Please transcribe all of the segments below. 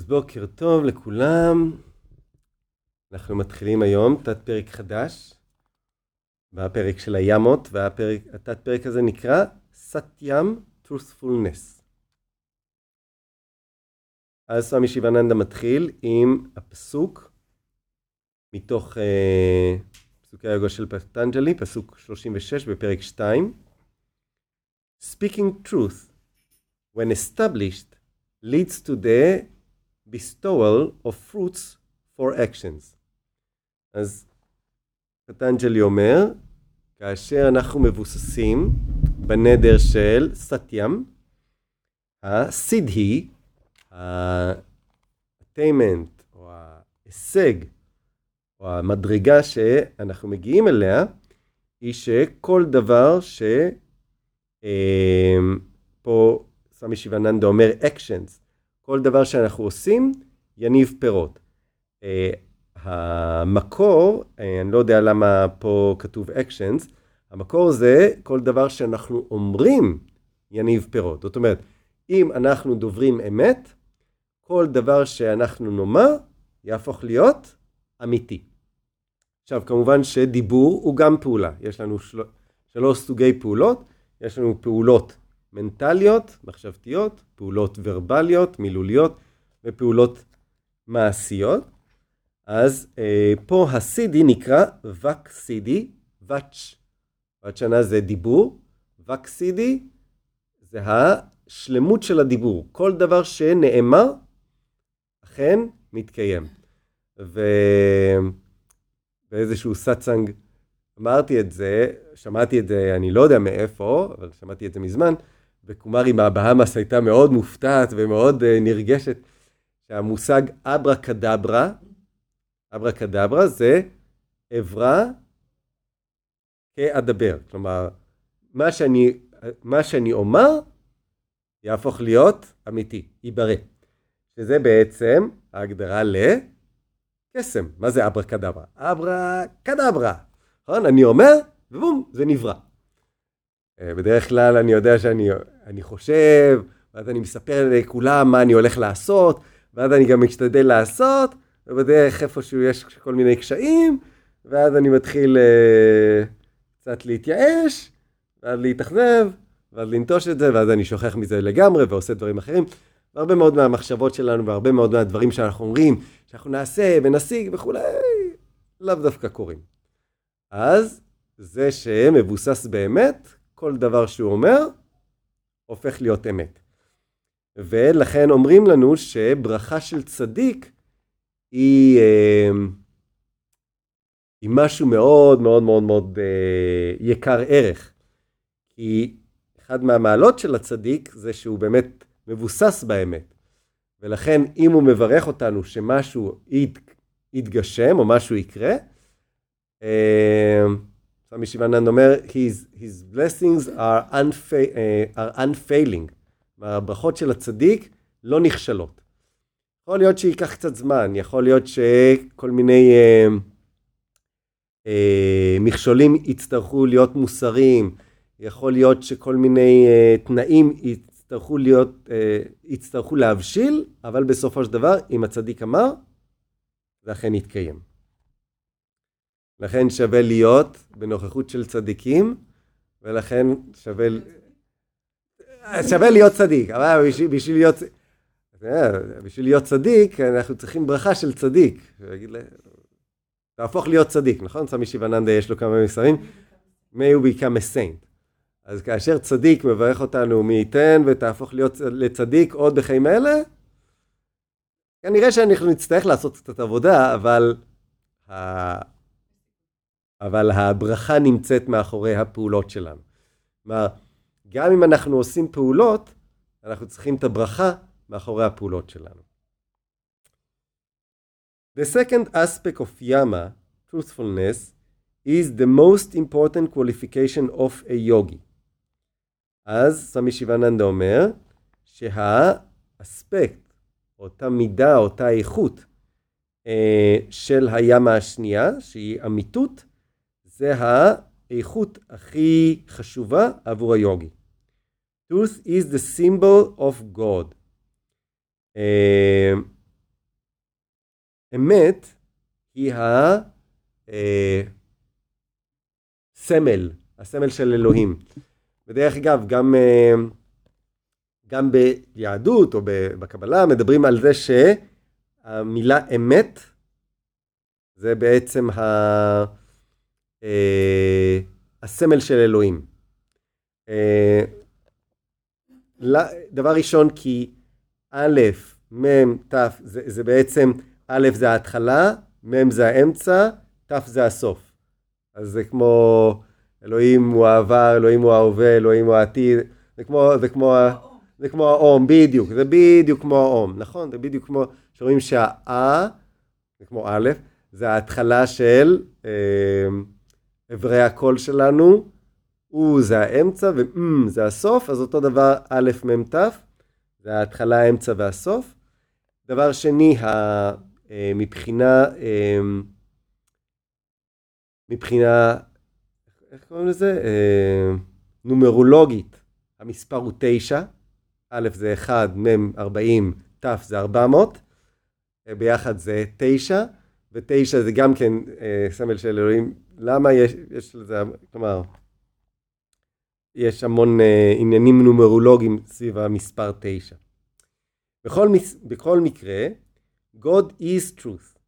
אז בוקר טוב לכולם. אנחנו מתחילים היום תת פרק חדש, בפרק של הימות, והתת פרק הזה נקרא סטיאם truthfulness. אז סמי שיבננדה מתחיל עם הפסוק מתוך uh, פסוקי היוגה של פטנג'לי, פסוק 36 בפרק 2. Speaking truth, when established, leads to the bestowal of fruits for actions. אז פטנג'לי אומר, כאשר אנחנו מבוססים בנדר של סטיאם, הסידהי, הטיימנט או ההישג או המדרגה שאנחנו מגיעים אליה, היא שכל דבר ש... אה, סמי שיבננדה אומר actions, כל דבר שאנחנו עושים יניב פירות. Uh, המקור, uh, אני לא יודע למה פה כתוב actions, המקור זה כל דבר שאנחנו אומרים יניב פירות. זאת אומרת, אם אנחנו דוברים אמת, כל דבר שאנחנו נאמר יהפוך להיות אמיתי. עכשיו, כמובן שדיבור הוא גם פעולה. יש לנו של... שלוש סוגי פעולות. יש לנו פעולות מנטליות, מחשבתיות, פעולות ורבליות, מילוליות ופעולות מעשיות. אז אה, פה הסידי נקרא וקסידי, ואץ'. ואצ'נה זה דיבור, וקסידי זה השלמות של הדיבור. כל דבר שנאמר אכן מתקיים. ובאיזשהו סאצנג אמרתי את זה, שמעתי את זה, אני לא יודע מאיפה, אבל שמעתי את זה מזמן, וקומרי מהבהאמאס הייתה מאוד מופתעת ומאוד uh, נרגשת, שהמושג אברה קדברה, אברה קדברה זה אברה כאדבר. כלומר, מה שאני, מה שאני אומר יהפוך להיות אמיתי, ייברא. שזה בעצם ההגדרה לקסם. מה זה אברה קדברה? אברה קדברה. נכון? אני אומר, ובום, זה נברא. אה, בדרך כלל אני יודע שאני חושב, ואז אני מספר לכולם מה אני הולך לעשות, ואז אני גם משתדל לעשות, ובדרך איפשהו יש כל מיני קשיים, ואז אני מתחיל uh, קצת להתייאש, ואז להתאכזב, ואז לנטוש את זה, ואז אני שוכח מזה לגמרי ועושה דברים אחרים. והרבה מאוד מהמחשבות שלנו, והרבה מאוד מהדברים שאנחנו אומרים, שאנחנו נעשה ונשיג וכולי, לאו דווקא קורים. אז זה שמבוסס באמת, כל דבר שהוא אומר, הופך להיות אמת. ולכן אומרים לנו שברכה של צדיק היא, אה, היא משהו מאוד מאוד מאוד מאוד אה, יקר ערך. כי אחד מהמעלות של הצדיק זה שהוא באמת מבוסס באמת. ולכן אם הוא מברך אותנו שמשהו יתגשם או משהו יקרה, אה, סמי שיבננד אומר, his, his blessings are, unfa, uh, are unfailing. הברכות של הצדיק לא נכשלות. יכול להיות שייקח קצת זמן, יכול להיות שכל מיני uh, uh, מכשולים יצטרכו להיות מוסריים, יכול להיות שכל מיני uh, תנאים יצטרכו להיות, uh, יצטרכו להבשיל, אבל בסופו של דבר, אם הצדיק אמר, זה אכן יתקיים. לכן שווה להיות בנוכחות של צדיקים, ולכן שווה... שווה להיות צדיק, אבל בשביל, בשביל להיות... בשביל להיות צדיק, אנחנו צריכים ברכה של צדיק. תהפוך להיות צדיק, נכון? סמי שיבננדה יש לו כמה מסרים. may you become a saint. אז כאשר צדיק מברך אותנו, מי ייתן ותהפוך להיות לצדיק עוד בחיים אלה, כנראה שאנחנו נצטרך לעשות קצת עבודה, אבל אבל הברכה נמצאת מאחורי הפעולות שלנו. כלומר, גם אם אנחנו עושים פעולות, אנחנו צריכים את הברכה מאחורי הפעולות שלנו. The second aspect of yama, truthfulness, is the most important qualification of a yogi. אז סמי שיבננדה אומר שהאספקט, אותה מידה, אותה איכות אה, של הימה השנייה, שהיא אמיתות, זה האיכות הכי חשובה עבור היוגי. Truth is the symbol of God. Uh, אמת היא הסמל, הסמל של אלוהים. ודרך אגב, גם, גם ביהדות או בקבלה מדברים על זה שהמילה אמת זה בעצם ה... הסמל של אלוהים. דבר ראשון, כי א', מ', ת', זה, זה בעצם, א' זה ההתחלה, מ' זה האמצע, ת' זה הסוף. אז זה כמו אלוהים הוא העבר, אלוהים הוא ההווה, אלוהים הוא העתיד, זה כמו, זה כמו, זה כמו האום, בדיוק, זה בדיוק כמו האום, נכון? זה בדיוק כמו, שרואים שהאה, זה כמו א', זה ההתחלה של אברי הקול שלנו, הוא זה האמצע ואם זה הסוף, אז אותו דבר א', מ', ת', זה ההתחלה, האמצע והסוף. דבר שני, מבחינה, מבחינה, איך קוראים לזה? נומרולוגית, המספר הוא תשע, א' זה 1, מ' 40, ת' זה 400, ביחד זה תשע, ותשע זה גם כן סמל של אלוהים. למה יש, יש לזה, כלומר, יש המון uh, עניינים נומרולוגיים סביב המספר 9. בכל, בכל מקרה, God is truth.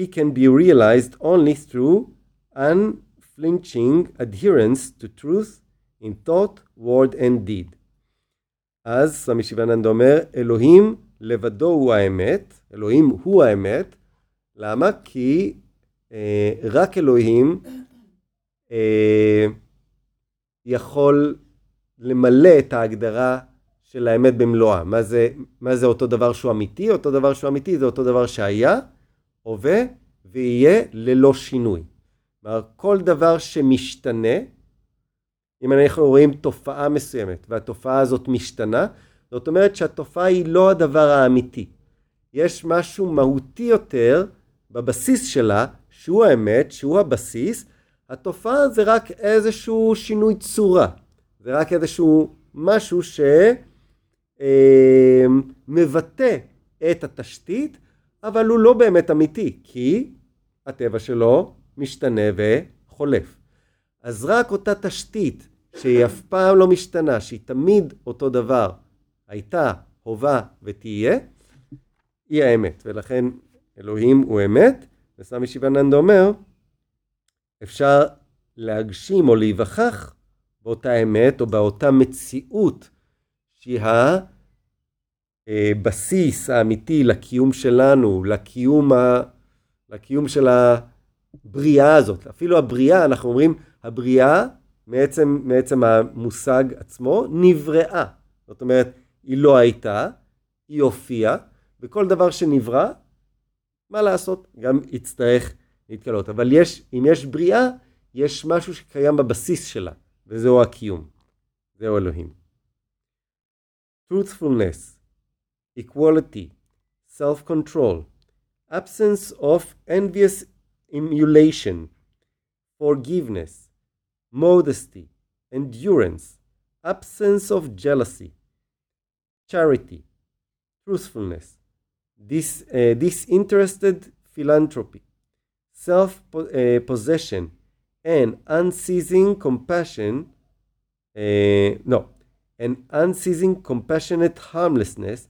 He can be realized only through unflinching adherence to truth in thought, word and deed. אז סמי שיבננד אומר, אלוהים לבדו הוא האמת, אלוהים הוא האמת. למה? כי אה, רק אלוהים אה, יכול למלא את ההגדרה של האמת במלואה. מה זה, מה זה אותו דבר שהוא אמיתי? אותו דבר שהוא אמיתי זה אותו דבר שהיה, הווה ויהיה ללא שינוי. כלומר, כל דבר שמשתנה, אם אנחנו רואים תופעה מסוימת והתופעה הזאת משתנה, זאת אומרת שהתופעה היא לא הדבר האמיתי. יש משהו מהותי יותר בבסיס שלה, שהוא האמת, שהוא הבסיס, התופעה זה רק איזשהו שינוי צורה, זה רק איזשהו משהו שמבטא אה, את התשתית, אבל הוא לא באמת אמיתי, כי הטבע שלו משתנה וחולף. אז רק אותה תשתית שהיא אף פעם לא משתנה, שהיא תמיד אותו דבר, הייתה, הווה ותהיה, היא האמת. ולכן אלוהים הוא אמת, וסמי שיבננד אומר, אפשר להגשים או להיווכח באותה אמת או באותה מציאות שהיא הבסיס האמיתי לקיום שלנו, לקיום, ה... לקיום של הבריאה הזאת. אפילו הבריאה, אנחנו אומרים, הבריאה מעצם, מעצם המושג עצמו נבראה. זאת אומרת, היא לא הייתה, היא הופיעה, וכל דבר שנברא, מה לעשות? גם יצטרך להתקלות. אבל יש, אם יש בריאה, יש משהו שקיים בבסיס שלה, וזהו הקיום. זהו אלוהים. truthfulness, equality, self-control, absence of envious emulation, forgiveness, modesty, endurance, absence of jealousy, charity, truthfulness, this, uh, disinterested philanthropy, self possession, and unceasing compassion, uh, no, and unceasing compassionate harmlessness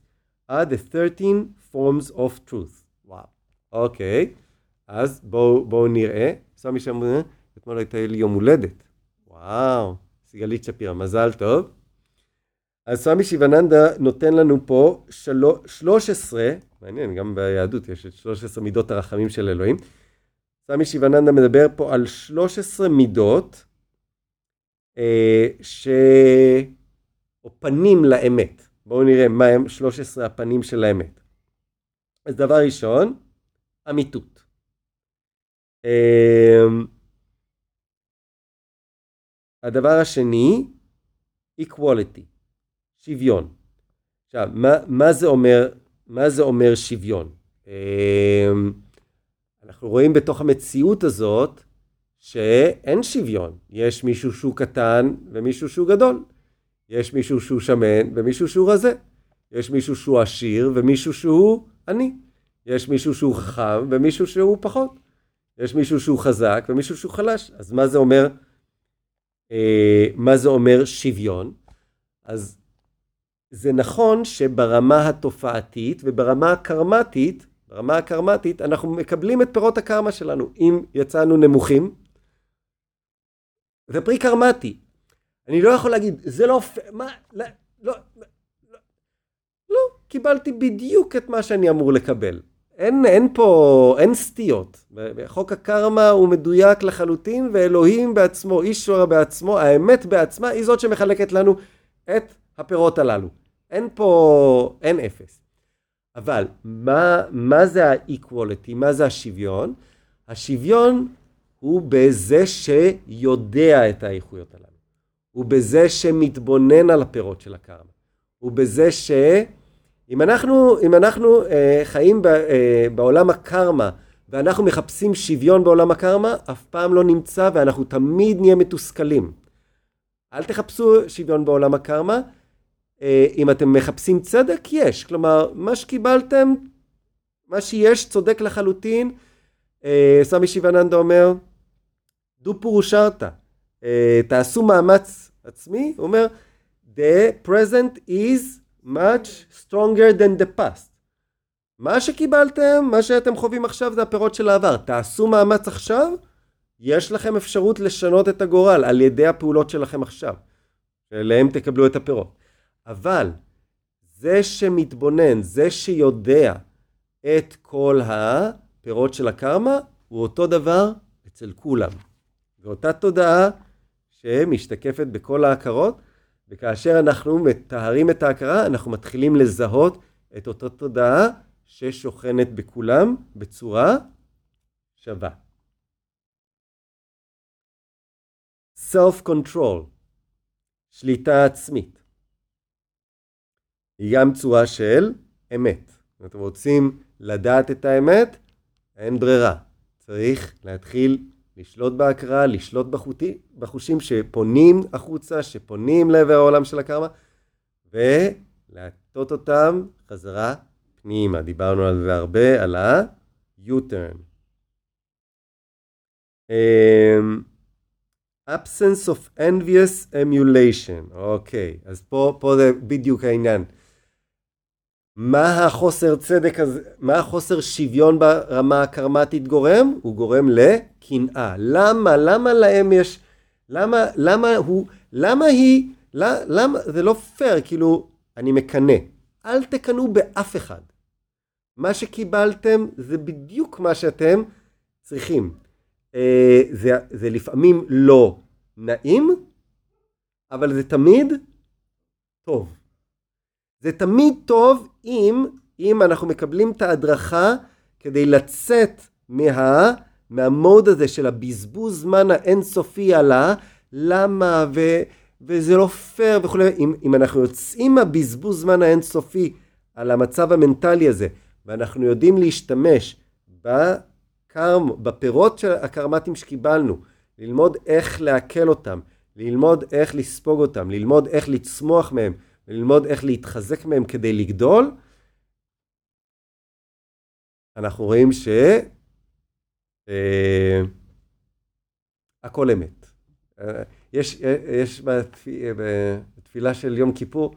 are the 13 forms of truth. וואו. אוקיי, אז בואו בוא נראה. סמי שם, אתמול הייתה לי יום הולדת. וואו, סיגלית שפירא, מזל טוב. אז סמי שיבננדה נותן לנו פה 13, מעניין, גם ביהדות יש את 13 מידות הרחמים של אלוהים. סמי שיבננדה מדבר פה על 13 מידות אה, ש... או פנים לאמת. בואו נראה מה הם 13 הפנים של האמת. אז דבר ראשון, אמיתות. אה, הדבר השני, equality, שוויון. עכשיו, מה, מה, זה, אומר, מה זה אומר שוויון? אה, אנחנו רואים בתוך המציאות הזאת שאין שוויון. יש מישהו שהוא קטן ומישהו שהוא גדול. יש מישהו שהוא שמן ומישהו שהוא רזה. יש מישהו שהוא עשיר ומישהו שהוא עני. יש מישהו שהוא חכם ומישהו שהוא פחות. יש מישהו שהוא חזק ומישהו שהוא חלש. אז מה זה אומר, אה, מה זה אומר שוויון? אז זה נכון שברמה התופעתית וברמה הקרמטית, ברמה הקרמטית אנחנו מקבלים את פירות הקרמה שלנו. אם יצאנו נמוכים, זה פרי קרמטי. אני לא יכול להגיד, זה לא, מה, לא, לא, לא, לא, קיבלתי בדיוק את מה שאני אמור לקבל. אין, אין פה, אין סטיות. חוק הקרמה הוא מדויק לחלוטין, ואלוהים בעצמו, אישור בעצמו, האמת בעצמה, היא זאת שמחלקת לנו את הפירות הללו. אין פה, אין אפס. אבל מה, מה זה ה-equality? מה זה השוויון? השוויון הוא בזה שיודע את האיכויות הללו. הוא בזה שמתבונן על הפירות של הקרמה. הוא בזה ש... אם אנחנו, אם אנחנו אה, חיים ב, אה, בעולם הקרמה ואנחנו מחפשים שוויון בעולם הקרמה, אף פעם לא נמצא ואנחנו תמיד נהיה מתוסכלים. אל תחפשו שוויון בעולם הקרמה. אה, אם אתם מחפשים צדק, יש. כלומר, מה שקיבלתם, מה שיש צודק לחלוטין. אה, סמי שיבננדה אומר, דו פורושרתא, אה, תעשו מאמץ עצמי, הוא אומר, the present is much stronger than the past. מה שקיבלתם, מה שאתם חווים עכשיו זה הפירות של העבר. תעשו מאמץ עכשיו, יש לכם אפשרות לשנות את הגורל על ידי הפעולות שלכם עכשיו. שאליהם תקבלו את הפירות. אבל זה שמתבונן, זה שיודע את כל הפירות של הקרמה, הוא אותו דבר אצל כולם. ואותה תודעה שמשתקפת בכל ההכרות, וכאשר אנחנו מטהרים את ההכרה, אנחנו מתחילים לזהות את אותה תודעה ששוכנת בכולם בצורה שווה. Self-control, שליטה עצמית, היא גם צורה של אמת. אם אתם רוצים לדעת את האמת, אין ברירה. צריך להתחיל לשלוט בהקראה, לשלוט בחוטי, בחושים שפונים החוצה, שפונים לעבר העולם של הקרמה, ולהטות אותם חזרה פנימה. דיברנו על זה הרבה, על ה-U-turn. Um, absence of envious emulation. אוקיי, okay, אז פה, פה זה בדיוק העניין. מה החוסר צדק הזה, מה החוסר שוויון ברמה הקרמטית גורם? הוא גורם לקנאה. למה? למה להם יש, למה, למה הוא, למה היא, למה, זה לא פייר, כאילו, אני מקנא. אל תקנאו באף אחד. מה שקיבלתם זה בדיוק מה שאתם צריכים. אה, זה, זה לפעמים לא נעים, אבל זה תמיד טוב. זה תמיד טוב אם, אם אנחנו מקבלים את ההדרכה כדי לצאת מה, מהמוד הזה של הבזבוז זמן האינסופי על הלמה ו, וזה לא פייר וכולי. אם, אם אנחנו יוצאים מהבזבוז זמן האינסופי על המצב המנטלי הזה ואנחנו יודעים להשתמש בקרם, בפירות של הקרמטים שקיבלנו, ללמוד איך לעכל אותם, ללמוד איך לספוג אותם, ללמוד איך לצמוח מהם, וללמוד איך להתחזק מהם כדי לגדול, אנחנו רואים ש... אה, אמת. אה, יש, יש בתפילה של יום כיפור,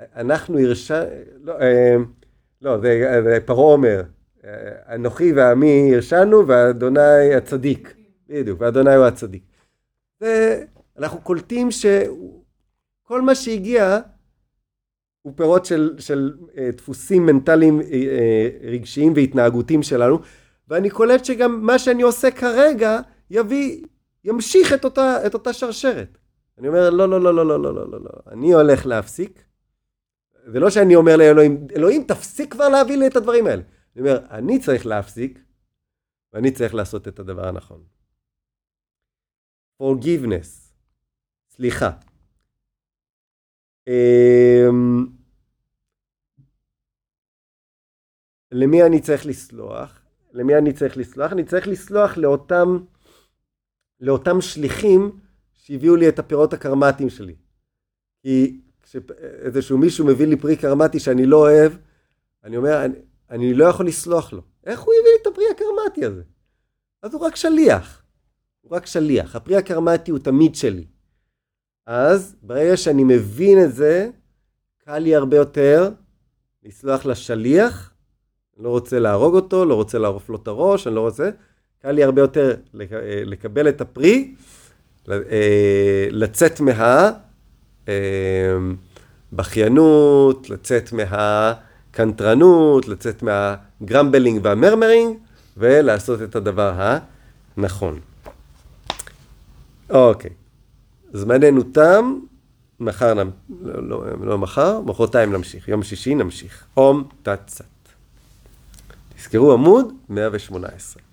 אנחנו הרשה... לא, אה, לא זה, זה פרעה אומר, אנוכי ועמי הרשנו ואדוני הצדיק. בדיוק, ואדוני הוא הצדיק. ואנחנו קולטים שכל מה שהגיע הוא פירות של, של uh, דפוסים מנטליים uh, uh, רגשיים והתנהגותיים שלנו ואני קולט שגם מה שאני עושה כרגע יביא, ימשיך את אותה, את אותה שרשרת. אני אומר לא לא לא לא לא לא לא לא לא אני הולך להפסיק זה לא שאני אומר לאלוהים אלוהים תפסיק כבר להביא לי את הדברים האלה אני אומר אני צריך להפסיק ואני צריך לעשות את הדבר הנכון. forgiveness סליחה למי אני צריך לסלוח? למי אני צריך לסלוח? אני צריך לסלוח לאותם, לאותם שליחים שהביאו לי את הפירות הקרמטיים שלי. כי כשאיזשהו מישהו מביא לי פרי קרמטי שאני לא אוהב, אני אומר, אני, אני לא יכול לסלוח לו. איך הוא הביא לי את הפרי הקרמטי הזה? אז הוא רק שליח. הוא רק שליח. הפרי הקרמטי הוא תמיד שלי. אז ברגע שאני מבין את זה, קל לי הרבה יותר לסלוח לשליח. אני לא רוצה להרוג אותו, לא רוצה לערוף לו את הראש, אני לא רוצה. קל לי הרבה יותר לקבל את הפרי, אה, לצאת מהבכיינות, אה, לצאת מהקנטרנות, לצאת מהגרמבלינג והמרמרינג, ולעשות את הדבר הנכון. אוקיי, זמננו תם, מחר, נ... לא, לא, לא מחר, מחרתיים נמשיך, יום שישי נמשיך. אום תת צת. תזכרו עמוד 118.